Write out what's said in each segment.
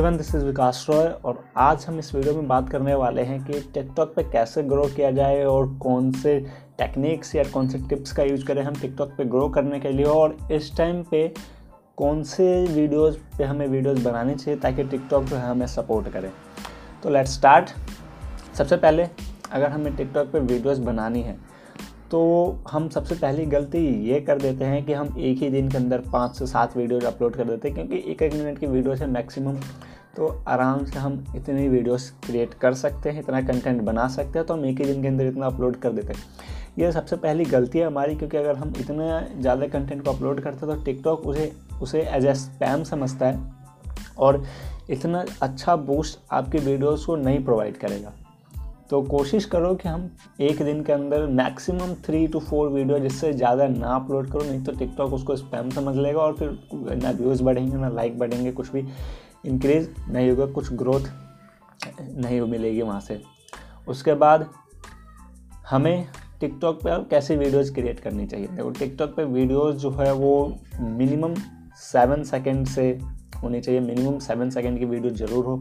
एवं this is Vikas Roy और आज हम इस वीडियो में बात करने वाले हैं कि टिकटॉक पे कैसे ग्रो किया जाए और कौन से टेक्निक्स या कौन से टिप्स का यूज़ करें हम टिकटॉक पे ग्रो करने के लिए और इस टाइम पे कौन से वीडियोस पे हमें वीडियोस बनानी चाहिए ताकि टिकटॉक जो है हमें सपोर्ट करें। तो लेट्स स्टार्ट सबसे पहले, अगर हमें टिकटॉक पे वीडियोस बनानी है तो हम सबसे पहली गलती ये कर देते हैं कि हम एक ही दिन के अंदर पाँच से सात वीडियोज़ अपलोड कर देते हैं, क्योंकि एक एक मिनट की वीडियोस है मैक्सिमम तो आराम से हम इतनी वीडियोस क्रिएट कर सकते हैं, इतना कंटेंट बना सकते हैं तो हम एक ही दिन के अंदर इतना अपलोड कर देते हैं। ये सबसे पहली गलती है हमारी, क्योंकि अगर हम इतना ज़्यादा कंटेंट को अपलोड करते हैं तो टिकटॉक उसे उसे एज ए स्पैम समझता है और इतना अच्छा बूस्ट आपकी वीडियोस को नहीं प्रोवाइड करेगा। तो कोशिश करो कि हम एक दिन के अंदर maximum three two four video जिससे ज़्यादा ना अपलोड करो, नहीं तो टिकटॉक उसको स्पैम समझ लेगा और फिर ना व्यूज़ बढ़ेंगे, ना लाइक बढ़ेंगे, कुछ भी। इंक्रीज नहीं होगा, कुछ ग्रोथ नहीं मिलेगी वहाँ से। उसके बाद हमें टिकटॉक पे अब कैसी वीडियोस क्रिएट करनी चाहिए? देखो टिकटॉक पे वीडियोस जो है वो मिनिमम सेवन सेकेंड से होनी चाहिए। मिनिमम सेवन सेकेंड की वीडियो ज़रूर हो।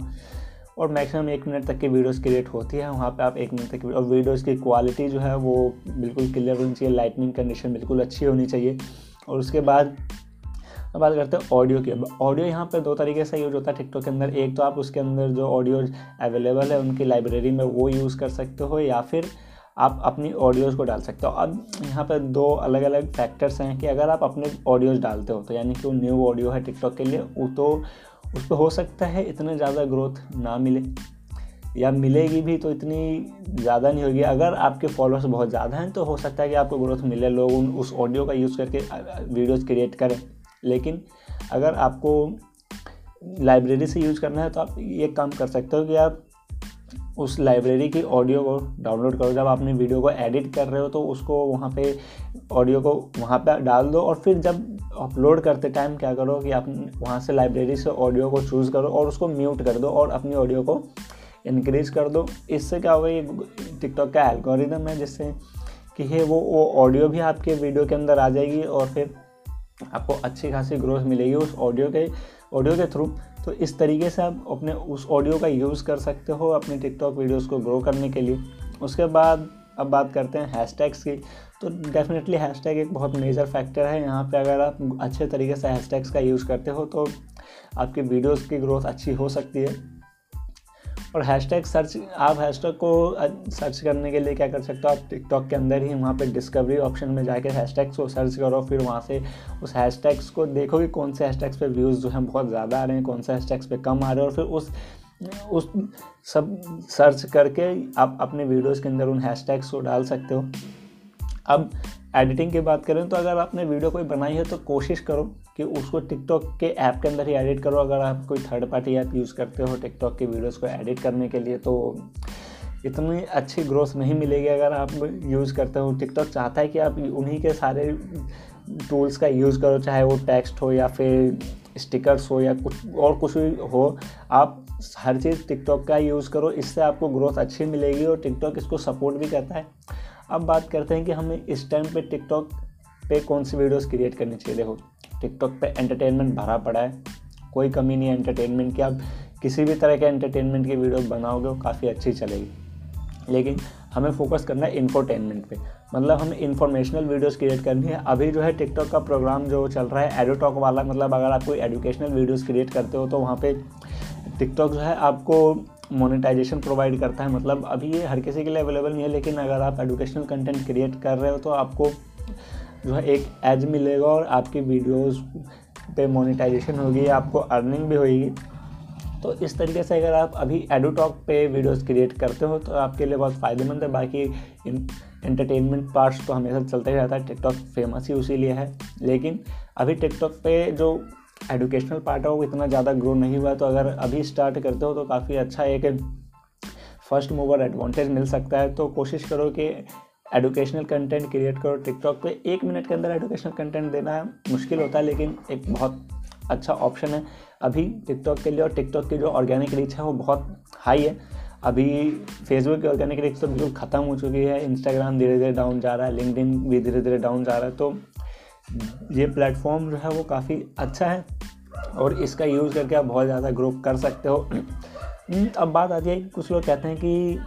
और मैक्सिमम एक मिनट तक की वीडियोस क्रिएट होती है। वहाँ पे आप एक मिनट तक और वीडियोस की क्वालिटी जो है वो बिल्कुल क्लियर होनी चाहिए। लाइटनिंग कंडीशन बिल्कुल अच्छी होनी चाहिए। और उसके बाद अब बात करते हैं ऑडियो की। ऑडियो यहाँ पर दो तरीके से यूज़ होता है टिकटॉक के अंदर। एक तो आप उसके अंदर जो ऑडियो अवेलेबल है, उनकी लाइब्रेरी में वो यूज़ कर सकते हो या फिर आप अपनी ऑडियोज़ को डाल सकते हो। अब यहाँ पर दो अलग अलग फैक्टर्स हैं कि अगर आप अपने ऑडियोज़ डालते हो तो यानी कि वो न्यू ऑडियो है टिकटॉक के लिए, वो तो उस पर हो सकता है इतना ज़्यादा ग्रोथ ना मिले। या मिलेगी भी तो इतनी ज़्यादा नहीं होगी। अगर आपके फॉलोअर्स बहुत ज़्यादा हैं तो हो सकता है कि आपको ग्रोथ मिले, लोग उन उस ऑडियो का यूज़ करके वीडियोज़ क्रिएट करें। लेकिन अगर आपको लाइब्रेरी से यूज़ करना है तो आप ये काम कर सकते हो कि आप उस लाइब्रेरी की ऑडियो को डाउनलोड करो। जब आपने वीडियो को एडिट कर रहे हो तो उसको वहाँ पे ऑडियो को वहाँ पे डाल दो और फिर जब अपलोड करते टाइम क्या करो कि आप वहाँ से लाइब्रेरी से ऑडियो को चूज़ करो और उसको म्यूट कर दो और अपनी ऑडियो को इनक्रीज कर दो। इससे क्या होगा, ये टिकटॉक का एल्गोरिदम है जिससे कि है वो वो ऑडियो भी आपके वीडियो के अंदर आ जाएगी और फिर आपको अच्छी खासी ग्रोथ मिलेगी उस ऑडियो के ऑडियो के थ्रू तो इस तरीके से आप अपने उस ऑडियो का यूज़ कर सकते हो अपने टिकटॉक वीडियोस को ग्रो करने के लिए। उसके बाद अब बात करते हैं हैशटैग्स की। तो डेफिनेटली हैशटैग एक बहुत मेजर फैक्टर है। यहाँ पे अगर आप अच्छे तरीके से हैशटैग्स का यूज़ करते हो तो आपकी वीडियोस की ग्रोथ अच्छी हो सकती है। और हैशटैग सर्च आप हैशटैग को सर्च करने के लिए क्या कर सकते हो? आप टिकटॉक के अंदर ही वहाँ पे डिस्कवरी ऑप्शन में जाकर हैशटैग्स को सर्च करो, फिर वहाँ से उस हैशटैग्स को देखो कि कौन से हैशटैग्स पे व्यूज़ जो हैं बहुत ज़्यादा आ रहे हैं, कौन से हैशटैग्स पे कम आ रहे हैं और फिर उस उस सब सर्च करके आप अपने वीडियोज़ के अंदर उन हैशटैग्स को डाल सकते हो। अब एडिटिंग की बात करें तो अगर आपने वीडियो कोई बनाई है तो कोशिश करो कि उसको टिकटॉक के ऐप के अंदर ही एडिट करो। अगर आप कोई थर्ड पार्टी ऐप यूज़ करते हो टिकटॉक के वीडियोस को एडिट करने के लिए तो इतनी अच्छी ग्रोथ नहीं मिलेगी अगर आप यूज़ करते हो। टिकटॉक चाहता है कि आप उन्हीं के सारे टूल्स का यूज़ करो, चाहे वो टेक्स्ट हो या फिर स्टिकर्स हो या कुछ और कुछ भी हो। आप हर चीज़ टिकटॉक का यूज़ करो, इससे आपको ग्रोथ अच्छी मिलेगी और टिकटॉक इसको सपोर्ट भी करता है। अब बात करते हैं कि हमें इस टाइम पे टिकटॉक पे कौन सी वीडियोस क्रिएट करनी चाहिए? देखो टिकटॉक पे एंटरटेनमेंट भरा पड़ा है। कोई कमी नहीं है एंटरटेनमेंट की। आप किसी भी तरह के एंटरटेनमेंट की वीडियो बनाओगे, वो काफ़ी अच्छी चलेगी। लेकिन हमें फोकस करना है इन्फोटेनमेंट पे। मतलब हमें इन्फॉर्मेशनल वीडियोस क्रिएट करनी है। अभी जो है टिकटॉक का प्रोग्राम जो चल रहा है एडोटॉक वाला मतलब अगर आप कोई एजुकेशनल वीडियोस क्रिएट करते हो तो वहाँ पे टिकटॉक जो है आपको मोनेटाइजेशन प्रोवाइड करता है। मतलब अभी ये हर किसी के लिए अवेलेबल नहीं है, लेकिन अगर आप एजुकेशनल कंटेंट क्रिएट कर रहे हो तो आपको जो है एक एज मिलेगा और आपकी वीडियोस पे मोनेटाइजेशन होगी, आपको अर्निंग भी होगी। तो इस तरीके से अगर आप अभी एडोटॉक पे वीडियोस क्रिएट करते हो तो आपके लिए बहुत फ़ायदेमंद है। बाकी एंटरटेनमेंट पार्ट्स तो हमेशा चलता ही रहता है। टिकटॉक फ़ेमस ही उसी लिए है। लेकिन अभी टिकटॉक पे जो एडुकेशनल पार्ट है, वो इतना ज़्यादा ग्रो नहीं हुआ तो अगर अभी स्टार्ट करते हो तो काफ़ी अच्छा एक फ़र्स्ट मूवर एडवांटेज मिल सकता है। तो कोशिश करो कि एडुकेशनल कंटेंट क्रिएट करो टिकटॉक पे। एक मिनट के अंदर एडुकेशनल कंटेंट देना है मुश्किल होता है, लेकिन एक बहुत अच्छा ऑप्शन है। अभी टिकटॉक के लिए और टिकटॉक की जो ऑर्गेनिक रीच है, वो बहुत हाई है। अभी फेसबुक की ऑर्गेनिक रीच तो बिल्कुल ख़त्म हो चुकी है। इंस्टाग्राम धीरे धीरे डाउन जा रहा है। लिंकड भी धीरे धीरे डाउन जा रहा है। तो ये प्लेटफॉर्म जो है वो काफ़ी अच्छा है और इसका यूज़ करके आप बहुत ज़्यादा ग्रो कर सकते हो। अब बात आती है कुछ लोग कहते हैं कि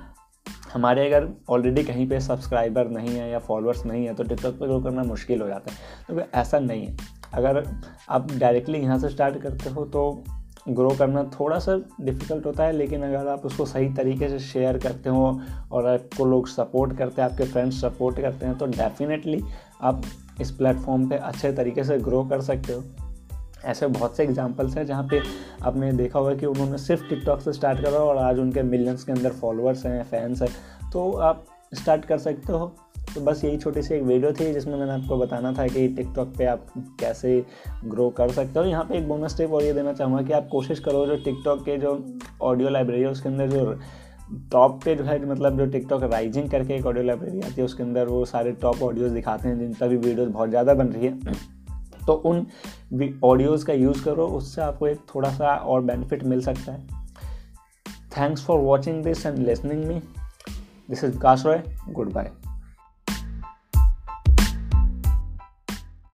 हमारे अगर ऑलरेडी कहीं पे सब्सक्राइबर नहीं है या फॉलोअर्स नहीं है तो टिकटॉक पर ग्रो करना मुश्किल हो जाता है। तो ऐसा नहीं है। अगर आप डायरेक्टली यहाँ से स्टार्ट करते हो तो ग्रो करना थोड़ा सा डिफ़िकल्ट होता है, लेकिन अगर आप उसको सही तरीके से शेयर करते हो और आपको लोग सपोर्ट करते हैं, आपके फ्रेंड्स सपोर्ट करते हैं तो डेफिनेटली आप इस प्लेटफॉर्म पे अच्छे तरीके से ग्रो कर सकते हो। ऐसे बहुत से एग्जांपल्स हैं जहाँ पे आपने देखा होगा कि उन्होंने सिर्फ़ टिकटॉक से स्टार्ट करा और आज उनके मिलियंस के अंदर फॉलोअर्स हैं फैंस हैं तो आप स्टार्ट कर सकते हो। तो बस यही छोटी सी एक वीडियो थी जिसमें मैंने आपको बताना था कि टिकटॉक पे आप कैसे ग्रो कर सकते हो। यहाँ पे एक बोनस टिप और ये देना चाहूँगा कि आप कोशिश करो जो टिकटॉक के जो ऑडियो लाइब्रेरी है, उसके अंदर जो टॉप पे जो है मतलब जो टिकटॉक राइजिंग करके एक ऑडियो लाइब्रेरी आती है, उसके अंदर वो सारे टॉप ऑडियोज़ दिखाते हैं, जिनका भी वीडियोज़ बहुत ज़्यादा बन रही है। तो उन ऑडियोज़ का यूज़ करो, उससे आपको एक थोड़ा सा और बेनिफिट मिल सकता है। Thanks for watching this and listening me this is Vikas Roy goodbye